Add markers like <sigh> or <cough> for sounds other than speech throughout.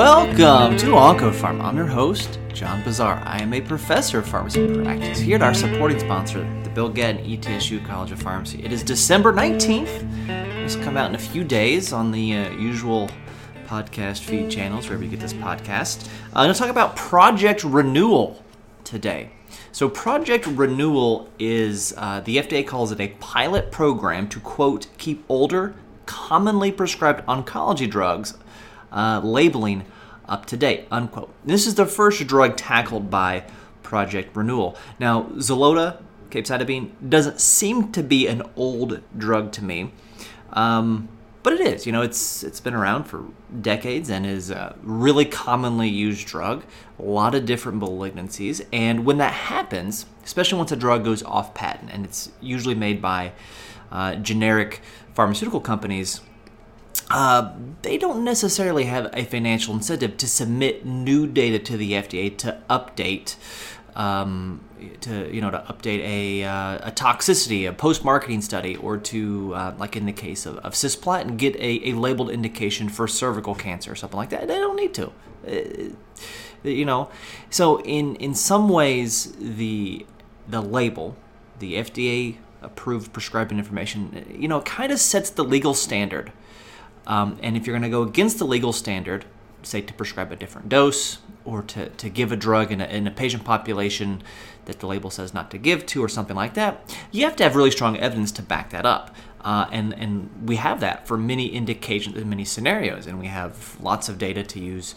Welcome to OncoPharm. I'm your host, John Bossaer. I am a professor of pharmacy practice here at our supporting sponsor, the Bill Gatton ETSU College of Pharmacy. It is December 19th. This will come out in a few days on the uh, usual podcast feed channels, wherever you get this podcast. I'm going to talk about Project Renewal today. So, Project Renewal is uh, the FDA calls it a pilot program to quote, keep older, commonly prescribed oncology drugs uh, labeling up to date, unquote. This is the first drug tackled by Project Renewal. Now, Xeloda, capecitabine, doesn't seem to be an old drug to me, um, but it is. You know, it's it's been around for decades and is a really commonly used drug. A lot of different malignancies, and when that happens, especially once a drug goes off patent, and it's usually made by uh, generic pharmaceutical companies uh, they don't necessarily have a financial incentive to submit new data to the FDA to update, um, to you know, to update a, uh, a toxicity, a post-marketing study, or to, uh, like in the case of, of cisplatin, get a, a labeled indication for cervical cancer or something like that. They don't need to, uh, you know. So in in some ways, the the label, the FDA approved prescribing information, you know, kind of sets the legal standard um, and if you're going to go against the legal standard, say to prescribe a different dose or to, to give a drug in a, in a patient population that the label says not to give to or something like that, you have to have really strong evidence to back that up. Uh, and, and we have that for many indications in many scenarios, and we have lots of data to use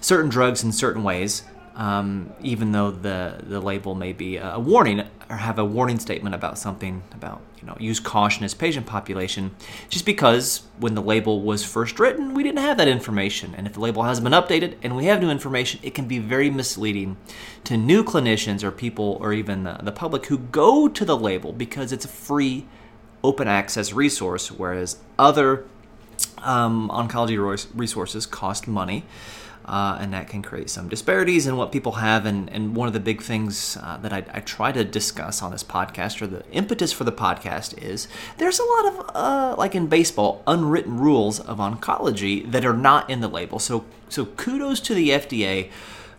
certain drugs in certain ways um, even though the, the label may be a warning or have a warning statement about something about you know use caution as patient population just because when the label was first written we didn't have that information. And if the label hasn't been updated and we have new information it can be very misleading to new clinicians or people or even the, the public who go to the label because it's a free open access resource whereas other um, oncology resources cost money uh, and that can create some disparities in what people have. And, and one of the big things uh, that I, I, try to discuss on this podcast, or the impetus for the podcast, is there's a lot of, uh, like in baseball, unwritten rules of oncology that are not in the label. So, so kudos to the FDA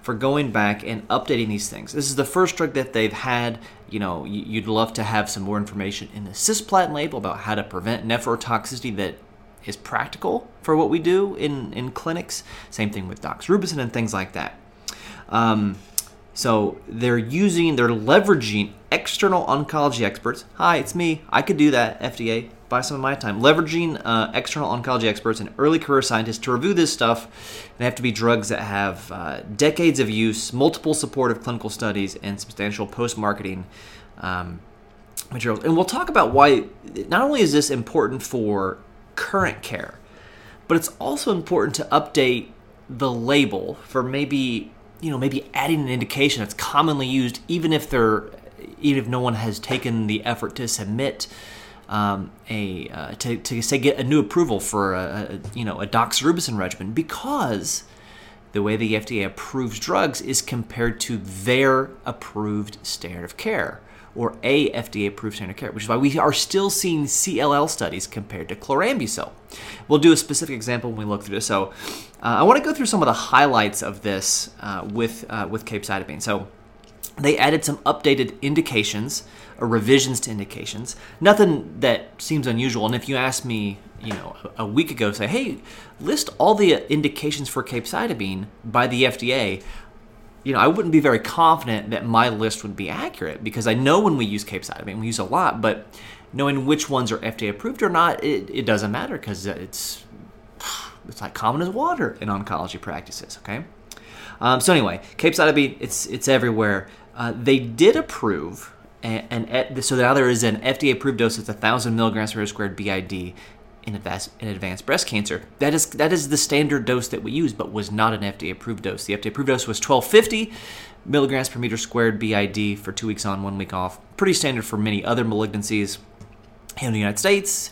for going back and updating these things. This is the first drug that they've had. You know, you'd love to have some more information in the cisplatin label about how to prevent nephrotoxicity that is practical for what we do in, in clinics. Same thing with doxorubicin and things like that. Um, so they're using, they're leveraging external oncology experts. Hi, it's me. I could do that, FDA. Buy some of my time. Leveraging uh, external oncology experts and early career scientists to review this stuff. They have to be drugs that have uh, decades of use, multiple supportive clinical studies, and substantial post marketing um, materials. And we'll talk about why not only is this important for current care. But it's also important to update the label for maybe you know maybe adding an indication that's commonly used even if they're even if no one has taken the effort to submit um, a uh, to, to say get a new approval for a, a, you know a doxorubicin regimen because the way the FDA approves drugs is compared to their approved standard of care or a FDA approved standard care, which is why we are still seeing CLL studies compared to chlorambucil. We'll do a specific example when we look through this. So uh, I want to go through some of the highlights of this uh, with, uh, with capecitabine. So they added some updated indications or revisions to indications. Nothing that seems unusual. And if you ask me, you know, a, a week ago, say, hey, list all the indications for capecitabine by the FDA, you know, I wouldn't be very confident that my list would be accurate because I know when we use capecitabine, we use a lot, but knowing which ones are FDA approved or not, it, it doesn't matter because it's it's like common as water in oncology practices. Okay. Um, so anyway, capecitabine, it's it's everywhere. Uh, they did approve, and, and, so now there is an FDA approved dose that's thousand milligrams per squared BID in advanced, in advanced breast cancer. That is that is the standard dose that we use, but was not an FDA approved dose. The FDA approved dose was 1250 milligrams per meter squared BID for two weeks on, one week off. Pretty standard for many other malignancies in the United States.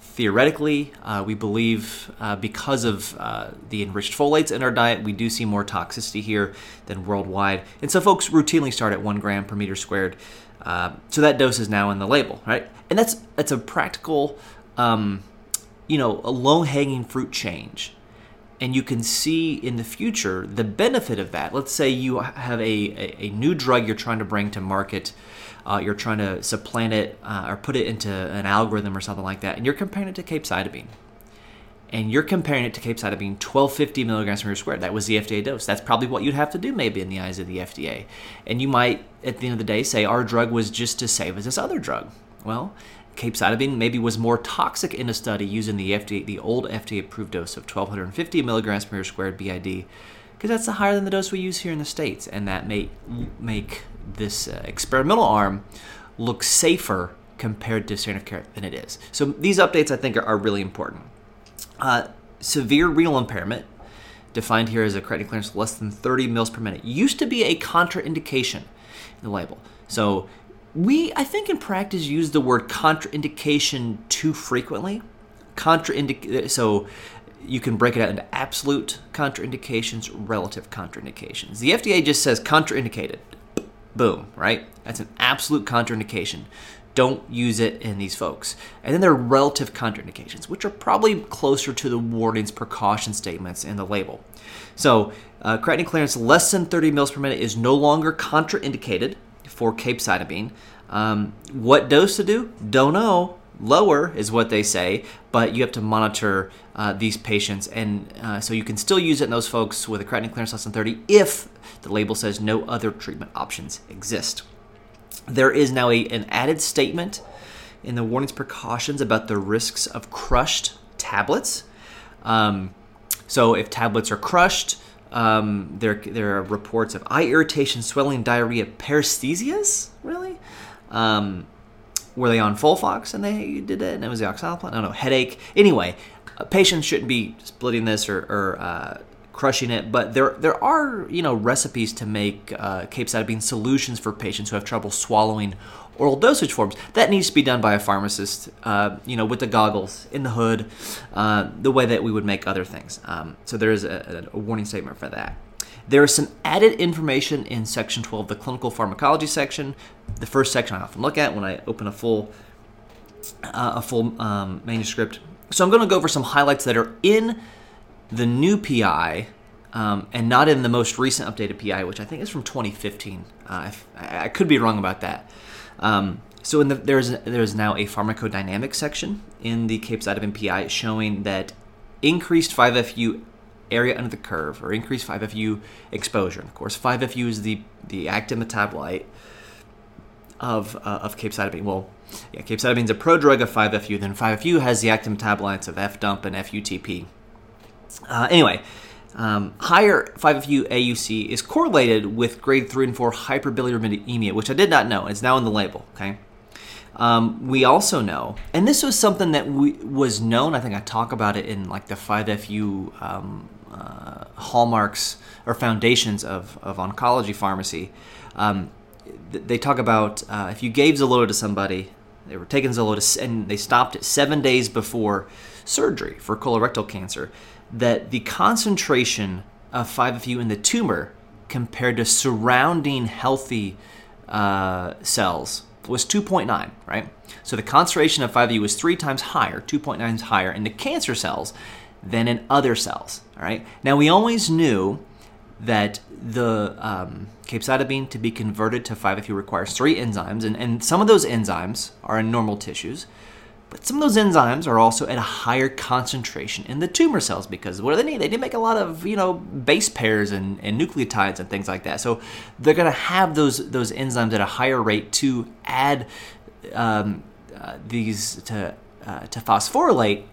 Theoretically, uh, we believe uh, because of uh, the enriched folates in our diet, we do see more toxicity here than worldwide. And so folks routinely start at one gram per meter squared. Uh, so that dose is now in the label, right? And that's that's a practical um, you know, a low hanging fruit change. and you can see in the future the benefit of that. Let's say you have a, a, a new drug you're trying to bring to market, uh, you're trying to supplant it uh, or put it into an algorithm or something like that, and you're comparing it to capecitabine. And you're comparing it to capecitabine 1250 milligrams per meter squared. That was the FDA dose. That's probably what you'd have to do, maybe, in the eyes of the FDA. And you might, at the end of the day, say our drug was just as safe as this other drug. Well, capecitabine maybe was more toxic in a study using the FDA, the old FDA approved dose of 1250 milligrams per meter squared BID, because that's higher than the dose we use here in the states, and that may make this uh, experimental arm look safer compared to standard of care than it is. So these updates I think are, are really important. Uh, severe renal impairment, defined here as a creatinine clearance less than 30 mils per minute, used to be a contraindication in the label. So we, I think, in practice use the word contraindication too frequently. Contraindic- so you can break it out into absolute contraindications, relative contraindications. The FDA just says contraindicated. Boom, right? That's an absolute contraindication. Don't use it in these folks. And then there are relative contraindications, which are probably closer to the warnings, precaution statements in the label. So, uh, creatinine clearance less than 30 mils per minute is no longer contraindicated for capecitabine. Um, what dose to do? Don't know. Lower is what they say, but you have to monitor uh, these patients, and uh, so you can still use it in those folks with a creatinine clearance less than 30 if the label says no other treatment options exist. There is now a, an added statement in the warnings precautions about the risks of crushed tablets. Um, so if tablets are crushed, um, there, there are reports of eye irritation, swelling, diarrhea, paresthesias. Really? Um, were they on Folfox and they did it and it was the oxaliplatin? I don't know. Headache. Anyway, patients shouldn't be splitting this or, or uh, crushing it, but there there are you know recipes to make uh, capecitabine solutions for patients who have trouble swallowing oral dosage forms. That needs to be done by a pharmacist, uh, you know, with the goggles in the hood, uh, the way that we would make other things. Um, so there is a, a, warning statement for that. There is some added information in section 12, the clinical pharmacology section. The first section I often look at when I open a full uh, a full um, manuscript. So I'm going to go over some highlights that are in the new PI um, and not in the most recent updated PI, which I think is from 2015. Uh, I, I could be wrong about that. Um, so the, there's there's now a pharmacodynamic section in the capecitabine PI showing that increased 5FU area under the curve or increased 5FU exposure. And of course, 5FU is the the active metabolite of uh, of capecitabine. Well, yeah, capecitabine is a prodrug of 5FU. Then 5FU has the active metabolites of FdUMP and FUTP. Uh, anyway, um, higher 5FU AUC is correlated with grade 3 and 4 hyperbilirubinemia, which I did not know. It's now in the label, okay? Um, we also know, and this was something that we, was known, I think I talk about it in like the 5FU um, uh, hallmarks or foundations of, of oncology pharmacy. Um, they talk about uh, if you gave Xeloda to somebody, they were taking Xeloda and they stopped it seven days before surgery for colorectal cancer that the concentration of 5FU in the tumor compared to surrounding healthy uh, cells was 2.9, right? So the concentration of 5FU was three times higher, 2.9 times higher in the cancer cells than in other cells, all right? Now, we always knew that the um, capecitabine to be converted to 5FU requires three enzymes, and, and some of those enzymes are in normal tissues. But some of those enzymes are also at a higher concentration in the tumor cells because what do they need? They need to make a lot of you know base pairs and, and nucleotides and things like that. So they're going to have those those enzymes at a higher rate to add um, uh, these to uh, to phosphorylate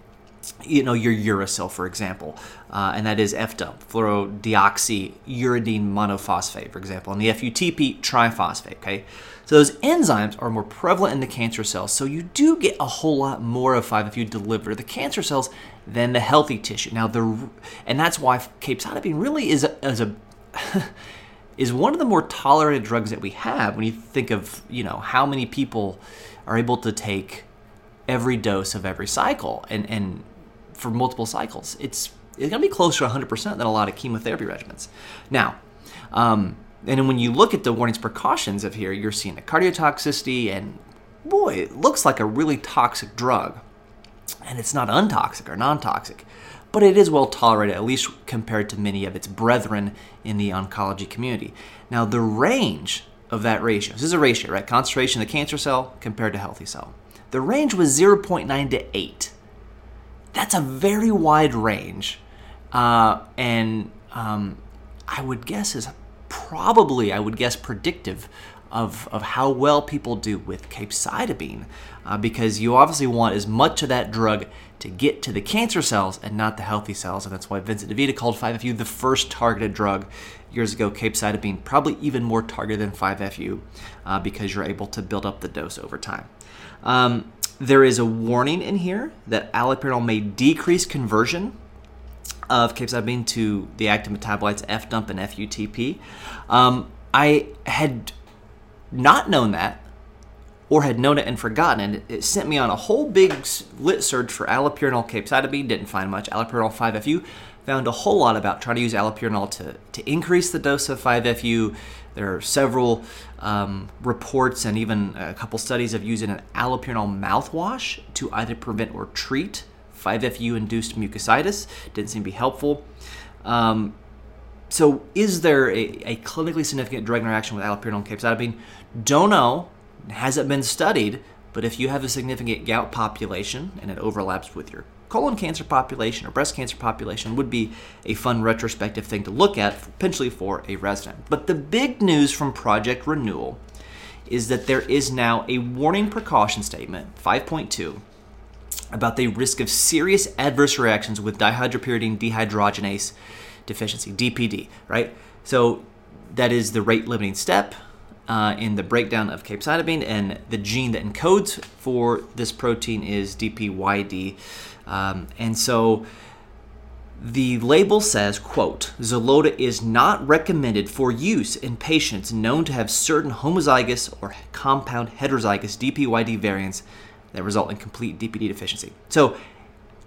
you know your uracil for example uh, and that is FdUMP fluorodeoxyuridine monophosphate for example and the futp triphosphate okay? So those enzymes are more prevalent in the cancer cells so you do get a whole lot more of 5fu delivered to the cancer cells than the healthy tissue. Now the and that's why capecitabine really is a, is a <laughs> is one of the more tolerated drugs that we have when you think of you know how many people are able to take every dose of every cycle and and for multiple cycles. It's it's going to be closer to 100% than a lot of chemotherapy regimens. Now, um, and when you look at the warnings precautions of here, you're seeing the cardiotoxicity, and boy, it looks like a really toxic drug. And it's not untoxic or non toxic. but it is well tolerated, at least compared to many of its brethren in the oncology community. Now, the range of that ratio, this is a ratio, right? Concentration of the cancer cell compared to healthy cell. The range was 0.9 to 8. That's a very wide range. Uh, and um, I would guess is probably, I would guess, predictive of, of how well people do with capecitabine uh, because you obviously want as much of that drug to get to the cancer cells and not the healthy cells. And that's why Vincent DeVita called 5FU the first targeted drug years ago, capecitabine, probably even more targeted than 5FU uh, because you're able to build up the dose over time. Um, there is a warning in here that allopurinol may decrease conversion of capecitabine to the active metabolites FDUMP and FUTP. Um, I had not known that or had known it and forgotten it, it sent me on a whole big lit search for allopurinol capecitabine. Didn't find much. Allopurinol 5FU found a whole lot about trying to use allopurinol to, to increase the dose of 5FU. There are several um, reports and even a couple studies of using an allopurinol mouthwash to either prevent or treat 5FU induced mucositis. Didn't seem to be helpful. Um, so, is there a, a, clinically significant drug interaction with allopurinol and capecitabine? Don't know. Hasn't been studied. But if you have a significant gout population and it overlaps with your colon cancer population or breast cancer population, would be a fun retrospective thing to look at, potentially for a resident. But the big news from Project Renewal is that there is now a warning precaution statement, 5.2, about the risk of serious adverse reactions with dihydropyridine dehydrogenase deficiency, DPD, right? So that is the rate limiting step uh, in the breakdown of capecitabine, and the gene that encodes for this protein is DPYD. Um, and so the label says, quote, Xeloda is not recommended for use in patients known to have certain homozygous or compound heterozygous DPYD variants that result in complete DPD deficiency. So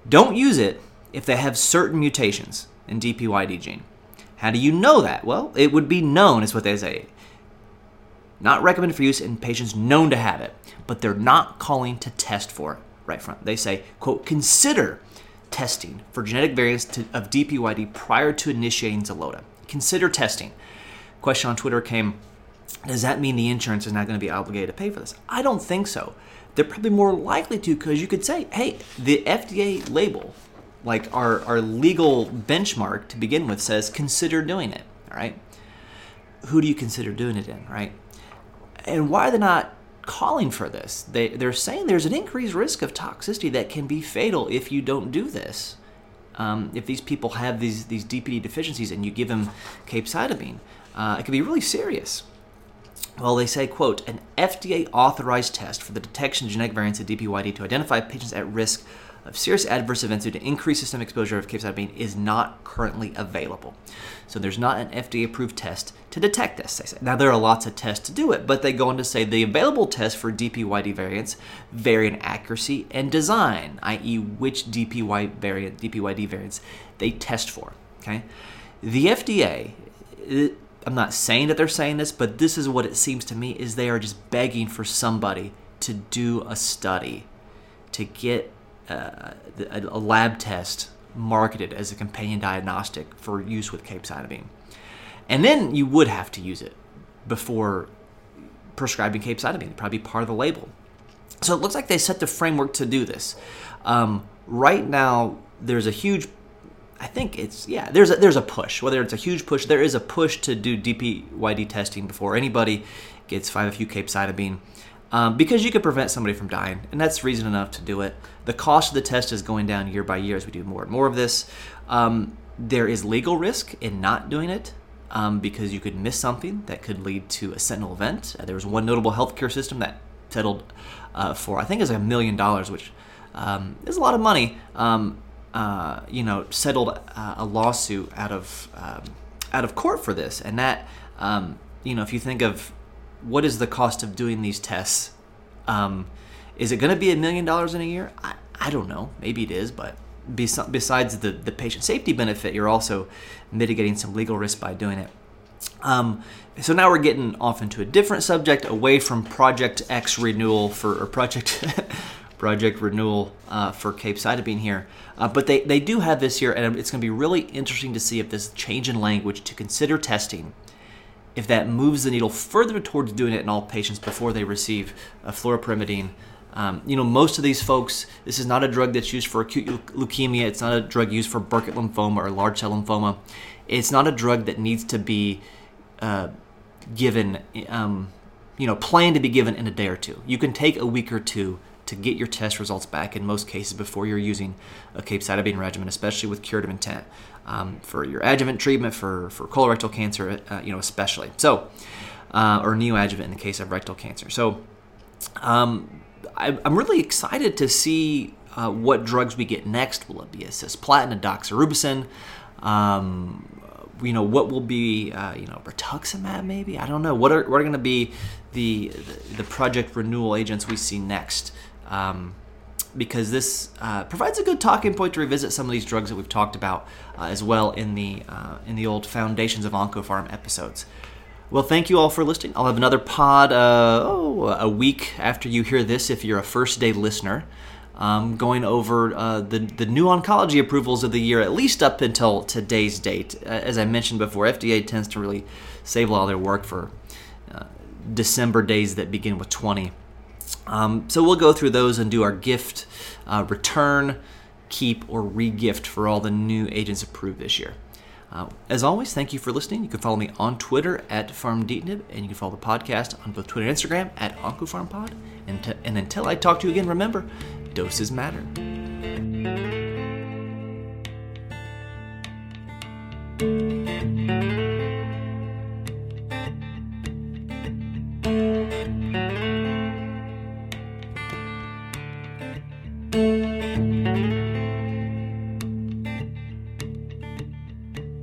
don't use it if they have certain mutations in DPYD gene. How do you know that? Well, it would be known, is what they say. Not recommended for use in patients known to have it, but they're not calling to test for it right front. They say, quote, consider testing for genetic variants to, of DPYD prior to initiating Xeloda. Consider testing. Question on Twitter came, does that mean the insurance is not going to be obligated to pay for this? I don't think so. They're probably more likely to because you could say, hey, the FDA label like our, our legal benchmark to begin with says consider doing it all right who do you consider doing it in right and why are they not calling for this. They, they're saying there's an increased risk of toxicity that can be fatal if you don't do this. Um, if these people have these, these dpd deficiencies and you give them capecitabine uh, it can be really serious. Well, they say, quote, an FDA authorized test for the detection of genetic variants of DPYD to identify patients at risk of serious adverse events due to increased systemic exposure of capecitabine is not currently available. So there's not an FDA approved test to detect this. They say. Now there are lots of tests to do it, but they go on to say the available tests for DPYD variants vary in accuracy and design, i.e., which DPY variant, DPYD variants they test for. Okay, the FDA. Uh, I'm not saying that they're saying this, but this is what it seems to me is they are just begging for somebody to do a study to get uh, a lab test marketed as a companion diagnostic for use with capecitabine. And then you would have to use it before prescribing capecitabine. It'd probably be part of the label. So it looks like they set the framework to do this. Um, right now, there's a huge I think it's yeah. There's a, there's a push. Whether it's a huge push, there is a push to do DPYD testing before anybody gets 5FU capecitabine um, because you could prevent somebody from dying, and that's reason enough to do it. The cost of the test is going down year by year as we do more and more of this. Um, there is legal risk in not doing it um, because you could miss something that could lead to a sentinel event. Uh, there was one notable healthcare system that settled uh, for I think it was a million dollars, which um, is a lot of money. Um, uh, you know, settled uh, a lawsuit out of um, out of court for this, and that you know, if you think of what is the cost of doing these tests? Um, is it going to be a million dollars in a year? I, I don't know. Maybe it is, but besides the, the patient safety benefit, you're also mitigating some legal risk by doing it. Um, so now we're getting off into a different subject, away from Project X renewal for or Project <laughs> project renewal uh, for capecitabine here. Uh, but they, they do have this here, and it's going to be really interesting to see if this change in language to consider testing, if that moves the needle further towards doing it in all patients before they receive a fluoropyrimidine. Um, you know, most of these folks, this is not a drug that's used for acute leukemia. It's not a drug used for Burkitt lymphoma or large cell lymphoma. It's not a drug that needs to be uh, given, um, you know, planned to be given in a day or two. You can take a week or two to get your test results back in most cases before you're using a capecitabine regimen, especially with curative intent um, for your adjuvant treatment for, for colorectal cancer, uh, you know, especially. So, uh, or neoadjuvant in the case of rectal cancer. So, um, I, am really excited to see uh, what drugs we get next. Will it be a cisplatin, a doxorubicin? Um, you know, what will be, uh, you know, rituximab maybe? I don't know. What are, what are going to be the, the, the project renewal agents we see next? Um, because this uh, provides a good talking point to revisit some of these drugs that we've talked about uh, as well in the uh, in the old Foundations of Oncopharm episodes. Well, thank you all for listening. I'll have another pod uh, oh, a week after you hear this if you're a first day listener. Um, going over uh, the, the new oncology approvals of the year, at least up until today's date. Uh, as I mentioned before, FDA tends to really save a lot of their work for December days that begin with 20. Um, so we'll go through those and do our gift, uh, return, keep, or regift for all the new agents approved this year. Uh, as always, thank you for listening. You can follow me on Twitter at PharmDeetnib, and you can follow the podcast on both Twitter and Instagram at OncoPharmPod. And, t- and until I talk to you again, remember, doses matter.